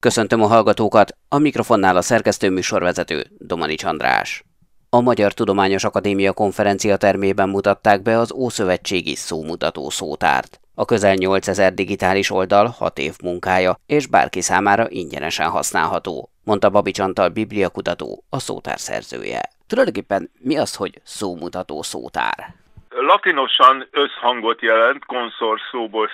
Köszöntöm a hallgatókat, a mikrofonnál a szerkesztő műsorvezető Domanics András. A Magyar Tudományos Akadémia konferencia termében mutatták be az Ószövetségi szómutató szótárt. A közel 8000 digitális oldal 6 év munkája, és bárki számára ingyenesen használható, mondta Babics Antal bibliakutató, a szótár szerzője. Tulajdonképpen mi az, hogy szómutató szótár? Latinosan összhangot jelent, konszor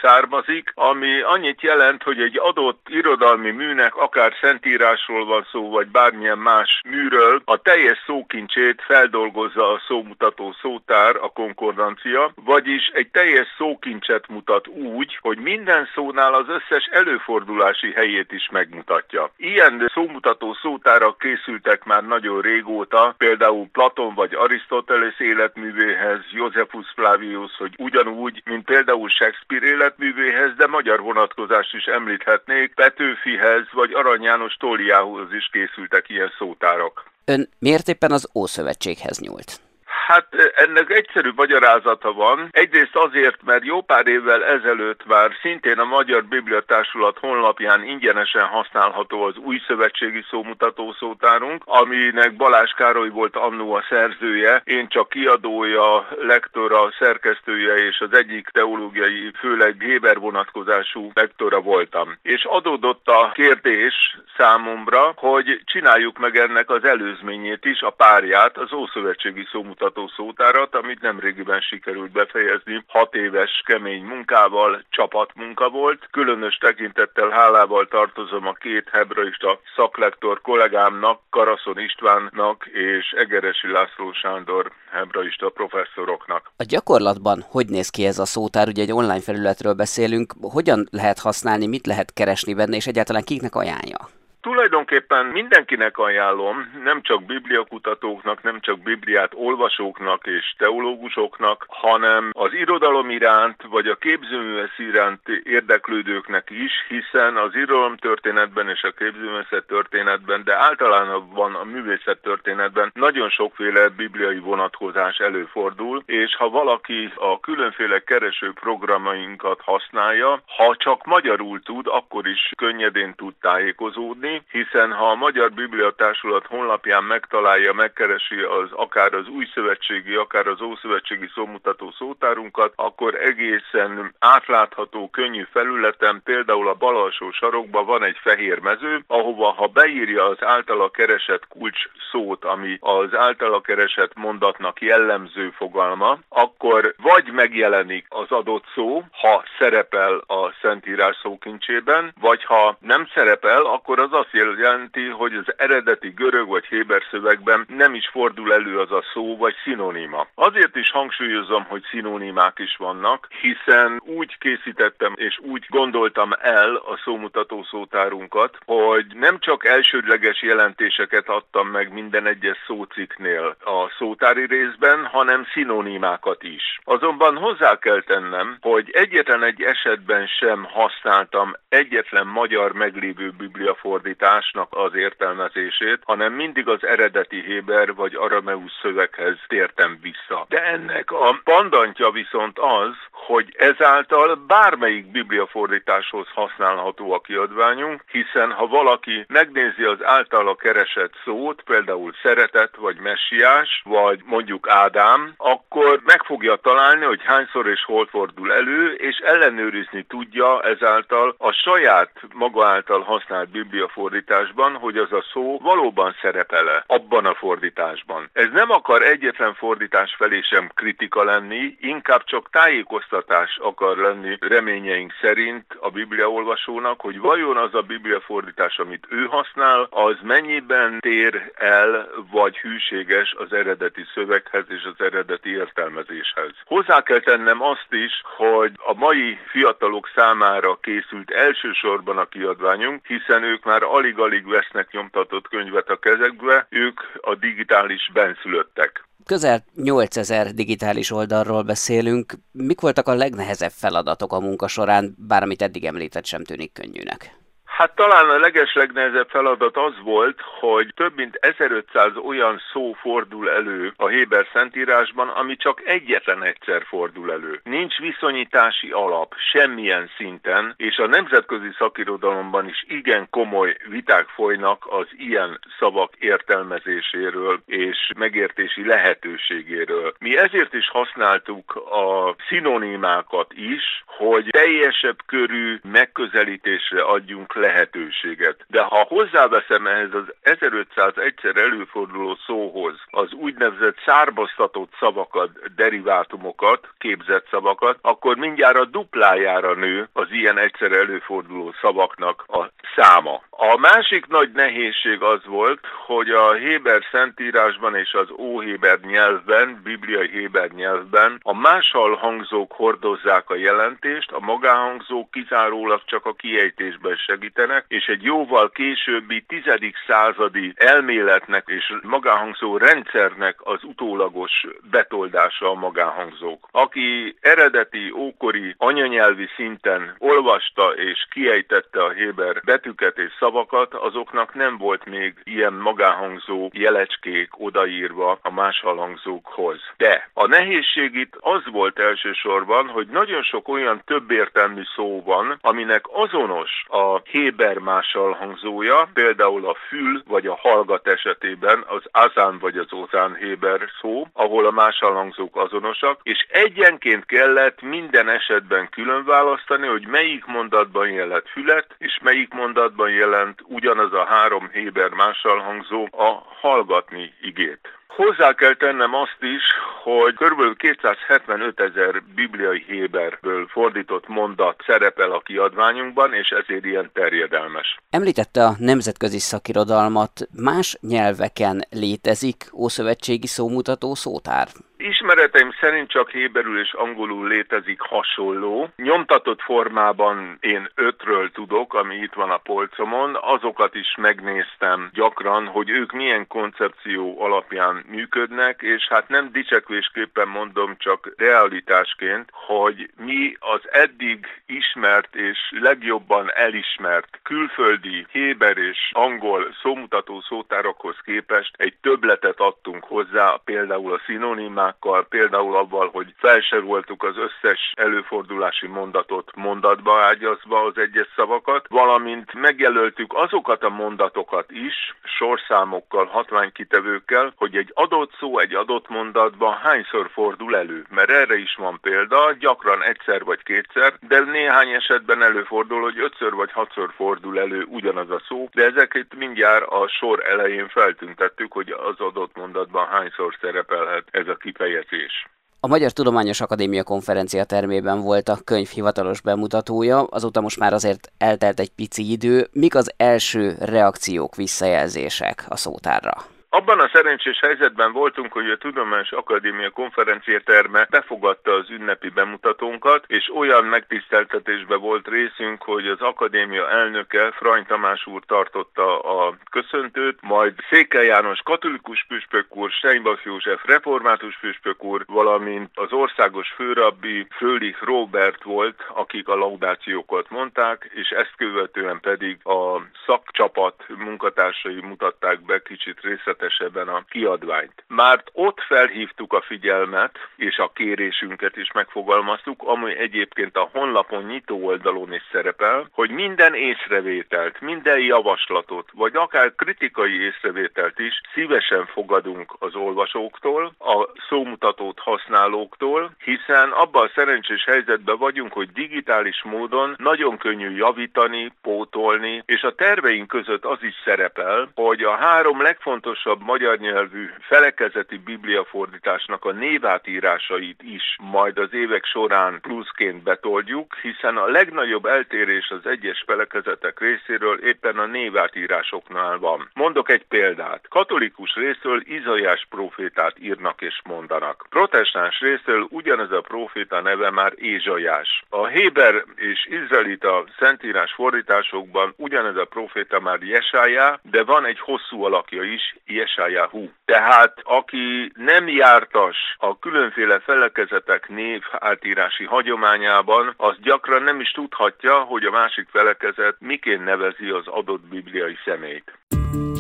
származik, ami annyit jelent, hogy egy adott irodalmi műnek, akár szentírásról van szó, vagy bármilyen más műről, a teljes szókincsét feldolgozza a szómutató szótár, a konkordancia, vagyis egy teljes szókincset mutat úgy, hogy minden szónál az összes előfordulási helyét is megmutatja. Ilyen szómutató szótárak készültek már nagyon régóta, például Platon vagy Arisztoteles életművéhez, Józsefus Marcus Flavius, hogy ugyanúgy, mint például Shakespeare életművéhez, de magyar vonatkozást is említhetnék, Petőfihez vagy Arany János Tóliához is készültek ilyen szótárak. Ön miért éppen az Ószövetséghez nyúlt? Hát ennek egyszerű magyarázata van. Egyrészt azért, mert jó pár évvel ezelőtt már szintén a Magyar Bibliatársulat honlapján ingyenesen használható az új szövetségi szómutató szótárunk, aminek Balázs Károly volt annó a szerzője, én csak kiadója, lektora, szerkesztője és az egyik teológiai, főleg Héber vonatkozású lektora voltam. És adódott a kérdés számomra, hogy csináljuk meg ennek az előzményét is, a párját, az Ószövetségi szómutató olvasható szótárat, amit nem régiben sikerült befejezni. Hat éves kemény munkával, csapatmunka volt. Különös tekintettel hálával tartozom a két hebraista szaklektor kollégámnak, Karaszon Istvánnak és Egeresi László Sándor hebraista professzoroknak. A gyakorlatban hogy néz ki ez a szótár? Ugye egy online felületről beszélünk. Hogyan lehet használni, mit lehet keresni benne, és egyáltalán kiknek ajánlja? Tulajdonképpen mindenkinek ajánlom, nem csak bibliakutatóknak, nem csak bibliát olvasóknak és teológusoknak, hanem az irodalom iránt vagy a képzőművész iránt érdeklődőknek is, hiszen az irodalom történetben és a képzőművészet történetben, de általában a művészet történetben nagyon sokféle bibliai vonatkozás előfordul, és ha valaki a különféle kereső programainkat használja, ha csak magyarul tud, akkor is könnyedén tud tájékozódni, hiszen ha a Magyar Bibliatársulat honlapján megtalálja, megkeresi az akár az új szövetségi, akár az ószövetségi szómutató szótárunkat, akkor egészen átlátható, könnyű felületen, például a bal alsó sarokban van egy fehér mező, ahova ha beírja az általa keresett kulcs szót, ami az általa keresett mondatnak jellemző fogalma, akkor vagy megjelenik az adott szó, ha szerepel a Szentírás szókincsében, vagy ha nem szerepel, akkor az azt jelenti, hogy az eredeti görög vagy héber szövegben nem is fordul elő az a szó vagy szinonima. Azért is hangsúlyozom, hogy szinonimák is vannak, hiszen úgy készítettem és úgy gondoltam el a szómutató szótárunkat, hogy nem csak elsődleges jelentéseket adtam meg minden egyes szóciknél a szótári részben, hanem szinonimákat is. Azonban hozzá kell tennem, hogy egyetlen egy esetben sem használtam egyetlen magyar meglévő bibliafordítást, fordításnak az értelmezését, hanem mindig az eredeti Héber vagy Arameus szöveghez tértem vissza. De ennek a pandantja viszont az, hogy ezáltal bármelyik bibliafordításhoz használható a kiadványunk, hiszen ha valaki megnézi az általa keresett szót, például szeretet vagy messiás, vagy mondjuk Ádám, akkor meg fogja találni, hogy hányszor és hol fordul elő, és ellenőrizni tudja ezáltal a saját maga által használt bibliafordításhoz fordításban, hogy az a szó valóban szerepele abban a fordításban. Ez nem akar egyetlen fordítás felé sem kritika lenni, inkább csak tájékoztatás akar lenni reményeink szerint a Biblia olvasónak, hogy vajon az a Biblia fordítás, amit ő használ, az mennyiben tér el, vagy hűséges az eredeti szöveghez és az eredeti értelmezéshez. Hozzá kell tennem azt is, hogy a mai fiatalok számára készült elsősorban a kiadványunk, hiszen ők már alig-alig vesznek nyomtatott könyvet a kezekbe, ők a digitális benszülöttek. Közel 8000 digitális oldalról beszélünk. Mik voltak a legnehezebb feladatok a munka során, bár eddig említett sem tűnik könnyűnek? Hát talán a legeslegnehezebb feladat az volt, hogy több mint 1500 olyan szó fordul elő a Héber Szentírásban, ami csak egyetlen egyszer fordul elő. Nincs viszonyítási alap semmilyen szinten, és a nemzetközi szakirodalomban is igen komoly viták folynak az ilyen szavak értelmezéséről és megértési lehetőségéről. Mi ezért is használtuk a szinonimákat is, hogy teljesebb körű megközelítésre adjunk lehetőséget. De ha hozzáveszem ehhez az 1500 egyszer előforduló szóhoz az úgynevezett szárbaztatott szavakat, derivátumokat, képzett szavakat, akkor mindjárt a duplájára nő az ilyen egyszer előforduló szavaknak a száma. A másik nagy nehézség az volt, hogy a Héber szentírásban és az Óhéber nyelvben, bibliai Héber nyelvben a máshal hangzók hordozzák a jelentést, a magáhangzók kizárólag csak a kiejtésben segítenek, és egy jóval későbbi tizedik századi elméletnek és magáhangzó rendszernek az utólagos betoldása a magáhangzók. Aki eredeti, ókori anyanyelvi szinten olvasta és kiejtette a Héber betűket és szavakat, azoknak nem volt még ilyen magáhangzó jelecskék odaírva a máshalhangzókhoz. De a nehézség itt az volt elsősorban, hogy nagyon sok olyan többértelmű szó van, aminek azonos a Héber máshalhangzója, például a fül vagy a hallgat esetében az azán vagy az ozán Héber szó, ahol a máshalhangzók azonosak, és egyenként kellett minden esetben külön választani, hogy melyik mondatban jelent fület, és melyik mondatban jelent jelent ugyanaz a három Héber mással hangzó a hallgatni igét. Hozzá kell tennem azt is, hogy kb. 275 ezer bibliai héberből fordított mondat szerepel a kiadványunkban, és ezért ilyen terjedelmes. Említette a nemzetközi szakirodalmat. Más nyelveken létezik ószövetségi szómutató szótár? Ismereteim szerint csak héberül és angolul létezik hasonló. Nyomtatott formában én ötről tudok, ami itt van a polcomon. Azokat is megnéztem gyakran, hogy ők milyen koncepció alapján működnek, és hát nem dicsekvésképpen mondom, csak realitásként, hogy mi az eddig ismert és legjobban elismert külföldi héber és angol szómutató szótárokhoz képest egy többletet adtunk hozzá, például a szinonimák példákkal, például abban, hogy felsoroltuk az összes előfordulási mondatot mondatba ágyazva az egyes szavakat, valamint megjelöltük azokat a mondatokat is, sorszámokkal, hatványkitevőkkel, hogy egy adott szó egy adott mondatban hányszor fordul elő. Mert erre is van példa, gyakran egyszer vagy kétszer, de néhány esetben előfordul, hogy ötször vagy hatszor fordul elő ugyanaz a szó, de ezeket mindjárt a sor elején feltüntettük, hogy az adott mondatban hányszor szerepelhet ez a kifejezés. A Magyar Tudományos Akadémia konferencia termében volt a könyv hivatalos bemutatója, azóta most már azért eltelt egy pici idő. Mik az első reakciók, visszajelzések a szótárra? Abban a szerencsés helyzetben voltunk, hogy a Tudományos Akadémia konferenciaterme befogadta az ünnepi bemutatónkat, és olyan megtiszteltetésbe volt részünk, hogy az akadémia elnöke, Frany Tamás úr tartotta a köszöntőt, majd Székely János katolikus püspök úr, Steinbach József református püspök úr, valamint az országos főrabbi Frölich Robert volt, akik a laudációkat mondták, és ezt követően pedig a szakcsapat munkatársai mutatták be kicsit részletesebben a kiadványt. Már ott felhívtuk a figyelmet, és a kérésünket is megfogalmaztuk, ami egyébként a honlapon nyitó oldalon is szerepel, hogy minden észrevételt, minden javaslatot, vagy akár kritikai észrevételt is szívesen fogadunk az olvasóktól, a szómutatót használóktól, hiszen abban a szerencsés helyzetben vagyunk, hogy digitális módon nagyon könnyű javítani, pótolni, és a terveink között az is szerepel, hogy a három legfontosabb magyar nyelvű felekezeti bibliafordításnak a névátírásait is majd az évek során pluszként betoldjuk, hiszen a legnagyobb eltérés az egyes felekezetek részéről éppen a névátírásoknál van. Mondok egy példát. Katolikus részről Izaiás profétát írnak és mondanak. Protestáns részről ugyanez a proféta neve már Ézsajás. A Héber és Izraelita szentírás fordításokban ugyanez a proféta már Jesájá, de van egy hosszú alakja is, Jesajahu. Tehát aki nem jártas a különféle felekezetek név átírási hagyományában, az gyakran nem is tudhatja, hogy a másik felekezet miként nevezi az adott bibliai szemét.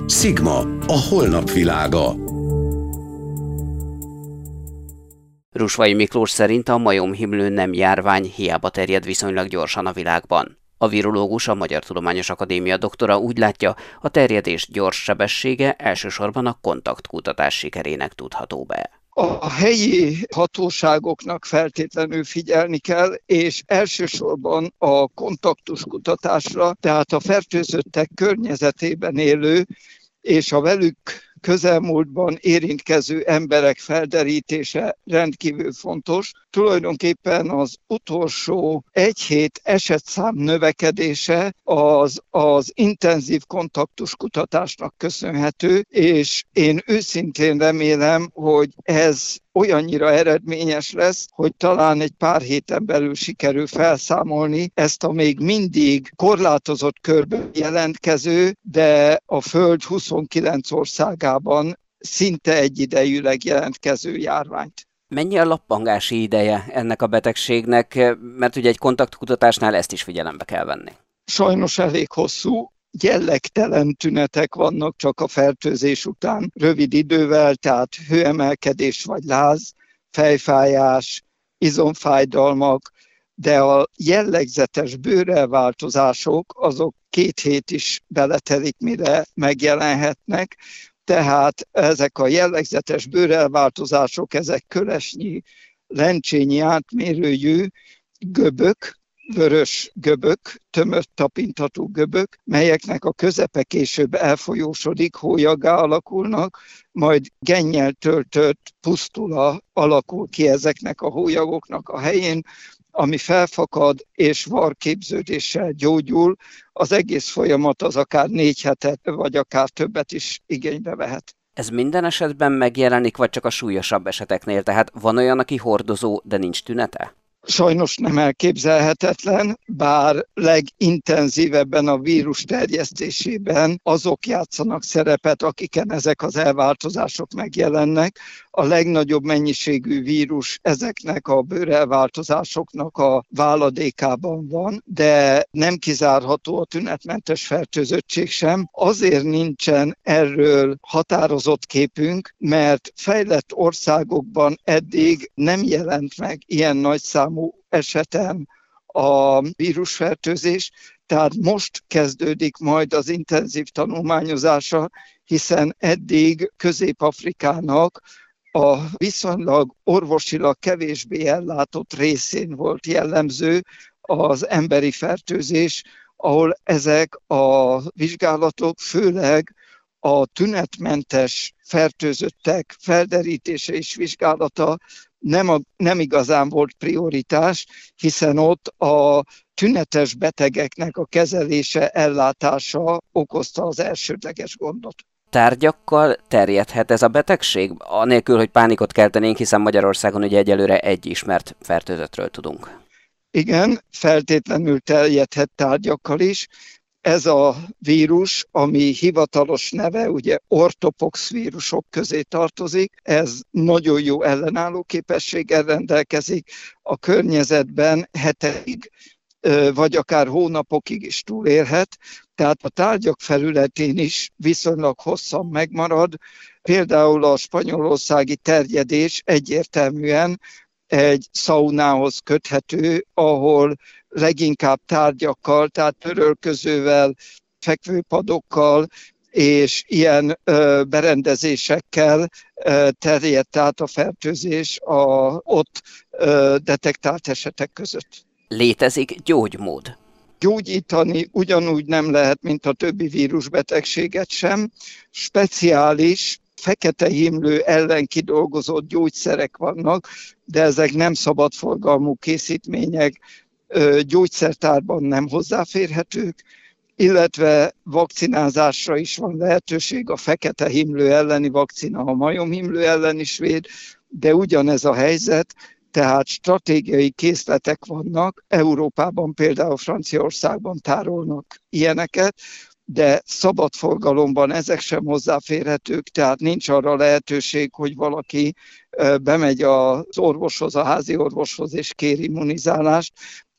Sigma, a holnap világa. Rusvai Miklós szerint a majomhimlő nem járvány, hiába terjed viszonylag gyorsan a világban. A virológus, a Magyar Tudományos Akadémia doktora úgy látja, a terjedés gyors sebessége elsősorban a kontaktkutatás sikerének tudható be. A helyi hatóságoknak feltétlenül figyelni kell, és elsősorban a kontaktuskutatásra, tehát a fertőzöttek környezetében élő és a velük közelmúltban érintkező emberek felderítése rendkívül fontos. Tulajdonképpen az utolsó egy hét esetszám növekedése az, az intenzív kontaktus kutatásnak köszönhető, és én őszintén remélem, hogy ez olyannyira eredményes lesz, hogy talán egy pár héten belül sikerül felszámolni ezt a még mindig korlátozott körben jelentkező, de a Föld 29 országában szinte egyidejűleg jelentkező járványt. Mennyi a lappangási ideje ennek a betegségnek, mert ugye egy kontaktkutatásnál ezt is figyelembe kell venni? Sajnos elég hosszú, jellegtelen tünetek vannak csak a fertőzés után. Rövid idővel, tehát hőemelkedés vagy láz, fejfájás, izomfájdalmak, de a jellegzetes bőrelváltozások azok két hét is beletelik, mire megjelenhetnek, tehát ezek a jellegzetes bőrelváltozások, ezek kölesnyi, lencsényi átmérőjű göbök, vörös göbök, tömött tapintatú göbök, melyeknek a közepe később elfolyósodik, hólyagá alakulnak, majd gennyel töltött pusztula alakul ki ezeknek a hólyagoknak a helyén, ami felfakad és varképződéssel gyógyul, az egész folyamat az akár négy hetet, vagy akár többet is igénybe vehet. Ez minden esetben megjelenik, vagy csak a súlyosabb eseteknél? Tehát van olyan, aki hordozó, de nincs tünete? Sajnos nem elképzelhetetlen, bár legintenzívebben a vírus terjesztésében azok játszanak szerepet, akiken ezek az elváltozások megjelennek. A legnagyobb mennyiségű vírus ezeknek a bőrelváltozásoknak a váladékában van, de nem kizárható a tünetmentes fertőzöttség sem. Azért nincsen erről határozott képünk, mert fejlett országokban eddig nem jelent meg ilyen nagy szám számú eseten a vírusfertőzés, tehát most kezdődik majd az intenzív tanulmányozása, hiszen eddig Közép-Afrikának a viszonylag orvosilag kevésbé ellátott részén volt jellemző az emberi fertőzés, ahol ezek a vizsgálatok főleg a tünetmentes fertőzöttek felderítése és vizsgálata nem, a, nem igazán volt prioritás, hiszen ott a tünetes betegeknek a kezelése, ellátása okozta az elsődleges gondot tárgyakkal terjedhet ez a betegség, anélkül, hogy pánikot keltenénk, hiszen Magyarországon ugye egyelőre egy ismert fertőzöttről tudunk. Igen, feltétlenül terjedhet tárgyakkal is. Ez a vírus, ami hivatalos neve, ugye ortopox vírusok közé tartozik, ez nagyon jó ellenálló képességgel rendelkezik, a környezetben hetekig vagy akár hónapokig is túlélhet, tehát a tárgyak felületén is viszonylag hosszan megmarad. Például a spanyolországi terjedés egyértelműen egy szaunához köthető, ahol leginkább tárgyakkal, tehát törölközővel, fekvőpadokkal és ilyen ö, berendezésekkel ö, terjedt át a fertőzés a ott ö, detektált esetek között. Létezik gyógymód? Gyógyítani ugyanúgy nem lehet, mint a többi vírusbetegséget sem. Speciális fekete himlő ellen kidolgozott gyógyszerek vannak, de ezek nem szabadforgalmú készítmények, gyógyszertárban nem hozzáférhetők, illetve vakcinázásra is van lehetőség, a fekete himlő elleni vakcina, a majomhimlő ellen is véd, de ugyanez a helyzet, tehát stratégiai készletek vannak, Európában például Franciaországban tárolnak ilyeneket, de szabad forgalomban ezek sem hozzáférhetők, tehát nincs arra lehetőség, hogy valaki bemegy az orvoshoz, a házi orvoshoz és kér immunizálást,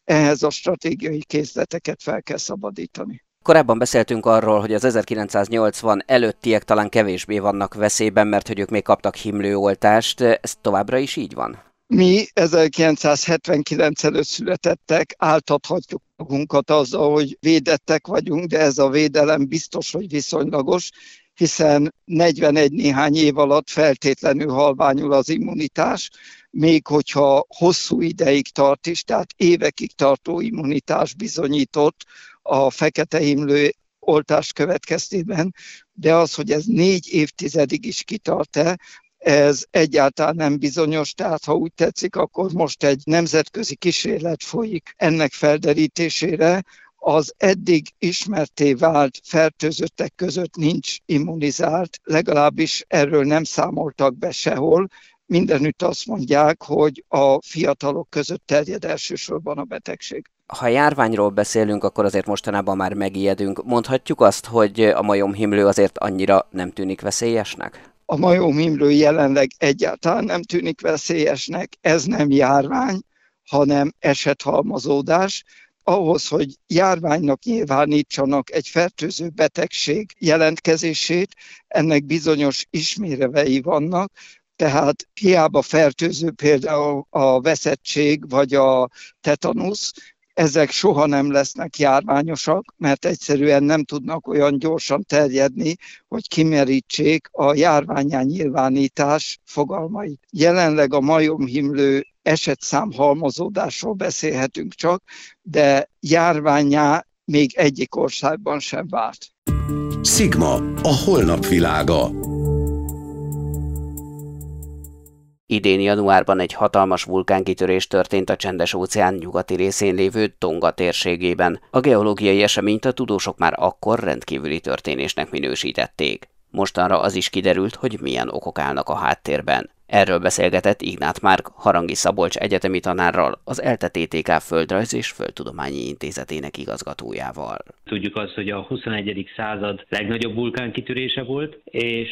ehhez a stratégiai készleteket fel kell szabadítani. Korábban beszéltünk arról, hogy az 1980 előttiek talán kevésbé vannak veszélyben, mert hogy ők még kaptak himlőoltást. Ez továbbra is így van? Mi 1979 előtt születettek, áltathatjuk magunkat azzal, hogy védettek vagyunk, de ez a védelem biztos, hogy viszonylagos, hiszen 41 néhány év alatt feltétlenül halványul az immunitás, még hogyha hosszú ideig tart is, tehát évekig tartó immunitás bizonyított a fekete himlő oltás következtében, de az, hogy ez négy évtizedig is kitart-e, ez egyáltalán nem bizonyos, tehát ha úgy tetszik, akkor most egy nemzetközi kísérlet folyik ennek felderítésére, az eddig ismerté vált fertőzöttek között nincs immunizált, legalábbis erről nem számoltak be sehol, mindenütt azt mondják, hogy a fiatalok között terjed elsősorban a betegség. Ha járványról beszélünk, akkor azért mostanában már megijedünk. Mondhatjuk azt, hogy a majomhimlő azért annyira nem tűnik veszélyesnek? A majomhimlő jelenleg egyáltalán nem tűnik veszélyesnek, ez nem járvány, hanem esethalmazódás. Ahhoz, hogy járványnak nyilvánítsanak egy fertőző betegség jelentkezését, ennek bizonyos ismérevei vannak, tehát hiába fertőző például a veszettség vagy a tetanusz, ezek soha nem lesznek járványosak, mert egyszerűen nem tudnak olyan gyorsan terjedni, hogy kimerítsék a járványán nyilvánítás fogalmait. Jelenleg a majomhimlő esetszám halmozódásról beszélhetünk csak, de járványá még egyik országban sem vált. Sigma, a holnap világa. Idén januárban egy hatalmas vulkánkitörés történt a csendes óceán nyugati részén lévő Tonga térségében. A geológiai eseményt a tudósok már akkor rendkívüli történésnek minősítették. Mostanra az is kiderült, hogy milyen okok állnak a háttérben. Erről beszélgetett Ignát Márk Harangi Szabolcs egyetemi tanárral, az ELTE TTK Földrajz és Földtudományi Intézetének igazgatójával. Tudjuk azt, hogy a 21. század legnagyobb vulkánkitörése volt, és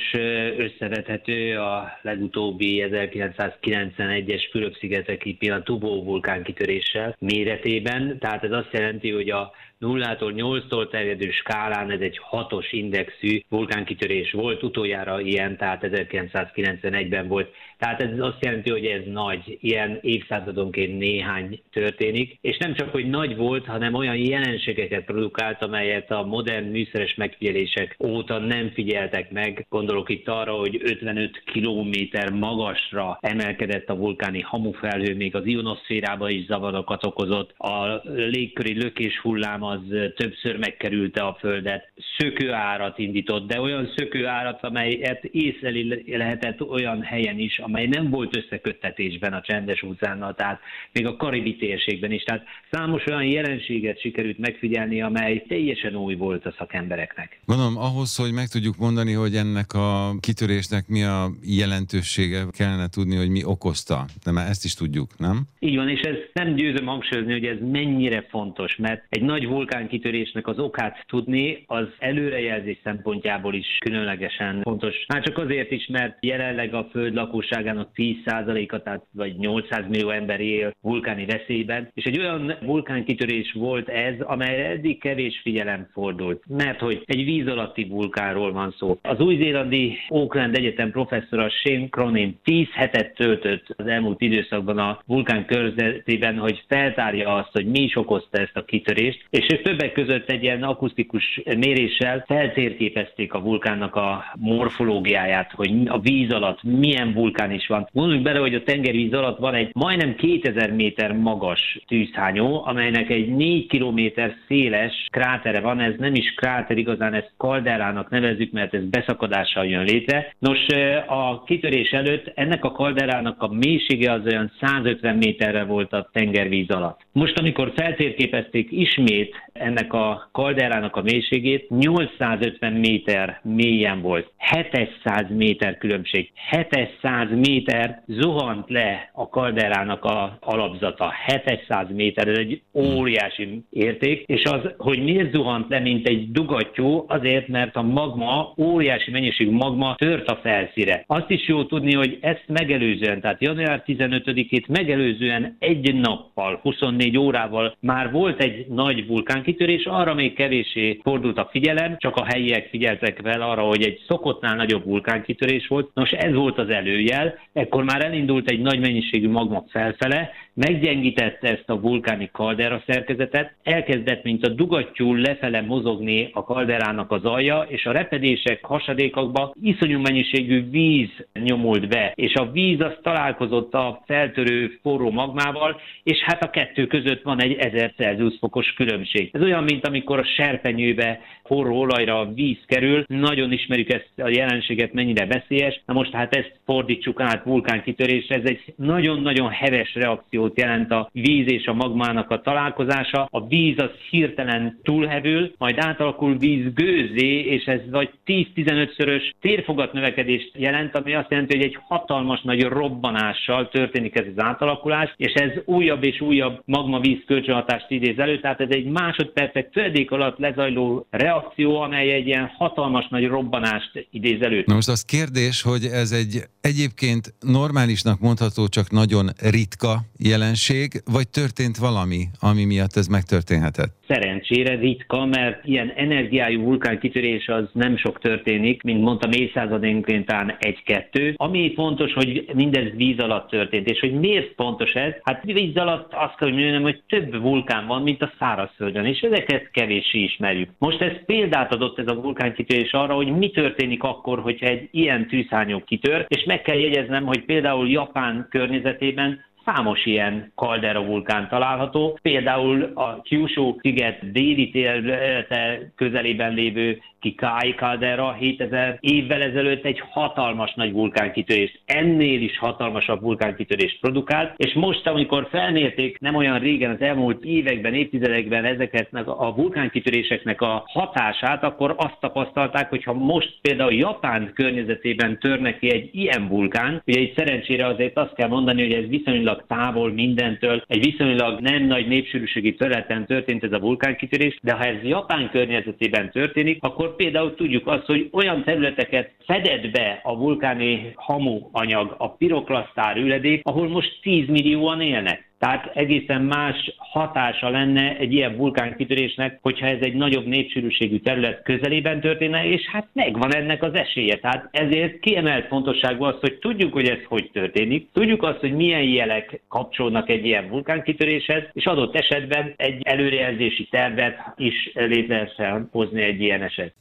összevethető a legutóbbi 1991-es Fülöp-szigeteki Pinatubo vulkánkitöréssel méretében. Tehát ez azt jelenti, hogy a nullától 8-tól terjedő skálán ez egy hatos indexű vulkánkitörés volt, utoljára ilyen, tehát 1991-ben volt. Tehát ez azt jelenti, hogy ez nagy, ilyen évszázadonként néhány történik, és nem csak, hogy nagy volt, hanem olyan jelenségeket produkált, amelyet a modern műszeres megfigyelések óta nem figyeltek meg. Gondolok itt arra, hogy 55 kilométer magasra emelkedett a vulkáni hamufelhő, még az ionoszférába is zavarokat okozott, a légköri lökés hulláma az többször megkerülte a Földet. Szökőárat indított, de olyan szökőárat, amelyet észleli lehetett olyan helyen is, amely nem volt összeköttetésben a csendes óceánnal, tehát még a karibi térségben is. Tehát számos olyan jelenséget sikerült megfigyelni, amely teljesen új volt a szakembereknek. Gondolom, ahhoz, hogy meg tudjuk mondani, hogy ennek a kitörésnek mi a jelentősége, kellene tudni, hogy mi okozta. De már ezt is tudjuk, nem? Így van, és ez nem győzöm hangsúlyozni, hogy ez mennyire fontos, mert egy nagy vulkánkitörésnek az okát tudni, az előrejelzés szempontjából is különlegesen fontos. Már csak azért is, mert jelenleg a föld lakosságának 10%-a, tehát vagy 800 millió ember él vulkáni veszélyben, és egy olyan vulkánkitörés volt ez, amelyre eddig kevés figyelem fordult, mert hogy egy víz alatti vulkánról van szó. Az új-zélandi Auckland Egyetem professzora Shane Cronin 10 hetet töltött az elmúlt időszakban a vulkán körzetében, hogy feltárja azt, hogy mi is okozta ezt a kitörést, és ők többek között egy ilyen akusztikus méréssel feltérképezték a vulkánnak a morfológiáját, hogy a víz alatt milyen vulkán is van. Gondoljunk bele, hogy a tengervíz alatt van egy majdnem 2000 méter magas tűzhányó, amelynek egy 4 kilométer széles krátere van, ez nem is kráter igazán, ezt kalderának nevezzük, mert ez beszakadással jön létre. Nos, a kitörés előtt ennek a kalderának a mélysége az olyan 150 méterre volt a tengervíz alatt. Most, amikor feltérképezték ismét ennek a kalderának a mélységét 850 méter mélyen volt. 700 méter különbség. 700 méter zuhant le a kalderának a alapzata. 700 méter, ez egy óriási érték, és az, hogy miért zuhant le, mint egy dugattyú, azért, mert a magma, óriási mennyiségű magma tört a felszíre. Azt is jó tudni, hogy ezt megelőzően, tehát január 15-ét megelőzően egy nappal, 24 órával már volt egy nagy vulkánkitörés, arra még kevésé fordult a figyelem, csak a helyiek figyeltek fel arra, hogy egy szokottnál nagyobb vulkánkitörés volt. Nos, ez volt az előjel, ekkor már elindult egy nagy mennyiségű magma felfele, meggyengítette ezt a vulkáni kaldera szerkezetet, elkezdett, mint a dugattyú lefele mozogni a kalderának az alja, és a repedések hasadékokba iszonyú mennyiségű víz nyomult be, és a víz az találkozott a feltörő forró magmával, és hát a kettő között van egy 1000 Celsius fokos különbség. Ez olyan, mint amikor a serpenyőbe forró olajra víz kerül, nagyon ismerjük ezt a jelenséget, mennyire veszélyes. Na most hát ezt fordítsuk át vulkánkitörésre, ez egy nagyon-nagyon heves reakciót jelent a víz és a magmának a találkozása. A víz az hirtelen túlhevül, majd átalakul víz gőzé, és ez vagy 10-15-szörös térfogat növekedést jelent, ami azt jelenti, hogy egy hatalmas nagy robbanással történik ez az átalakulás, és ez újabb és újabb magma-víz kölcsönhatást idéz elő, tehát ez egy másodpercek töredék alatt lezajló reakció, amely egy ilyen hatalmas nagy robbanást idéz elő. Na most az kérdés, hogy ez egy egyébként normálisnak mondható, csak nagyon ritka jelenség, vagy történt valami, ami miatt ez megtörténhetett? Szerencsére ritka, mert ilyen energiájú vulkánkitörés az nem sok történik, mint mondtam, évszázadénként talán egy-kettő. Ami fontos, hogy mindez víz alatt történt, és hogy miért fontos ez? Hát víz alatt azt kell, hogy mondjam, hogy több vulkán van, mint a szárazföldön, és ezeket kevéssé ismerjük. Most ez példát adott ez a vulkánkitörés arra, hogy mi történik akkor, hogyha egy ilyen tűzhányó kitör, és meg kell jegyeznem, hogy például Japán környezetében számos ilyen kaldera vulkán található, például a Kyushu sziget déli területe közelében lévő Kikai Caldera 7000 évvel ezelőtt egy hatalmas nagy vulkánkitörést, ennél is hatalmasabb vulkánkitörést produkált, és most, amikor felmérték nem olyan régen az elmúlt években, évtizedekben ezeket a vulkánkitöréseknek a hatását, akkor azt tapasztalták, hogy ha most például Japán környezetében törne ki egy ilyen vulkán, ugye itt szerencsére azért azt kell mondani, hogy ez viszonylag távol mindentől, egy viszonylag nem nagy népsűrűségi területen történt ez a vulkánkitörés, de ha ez Japán környezetében történik, akkor például tudjuk azt, hogy olyan területeket fedett be a vulkáni hamu anyag, a piroklasztár üledék, ahol most 10 millióan élnek. Tehát egészen más hatása lenne egy ilyen vulkánkitörésnek, hogyha ez egy nagyobb népsűrűségű terület közelében történne, és hát megvan ennek az esélye. Tehát ezért kiemelt fontosságú az, hogy tudjuk, hogy ez hogy történik, tudjuk azt, hogy milyen jelek kapcsolnak egy ilyen vulkánkitöréshez, és adott esetben egy előrejelzési tervet is létre hozni egy ilyen eset.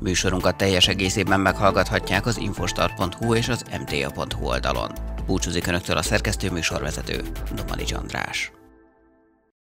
Műsorunkat teljes egészében meghallgathatják az infostar.hu és az mta.hu oldalon. Búcsúzik Önöktől a szerkesztő műsorvezető, Domani András.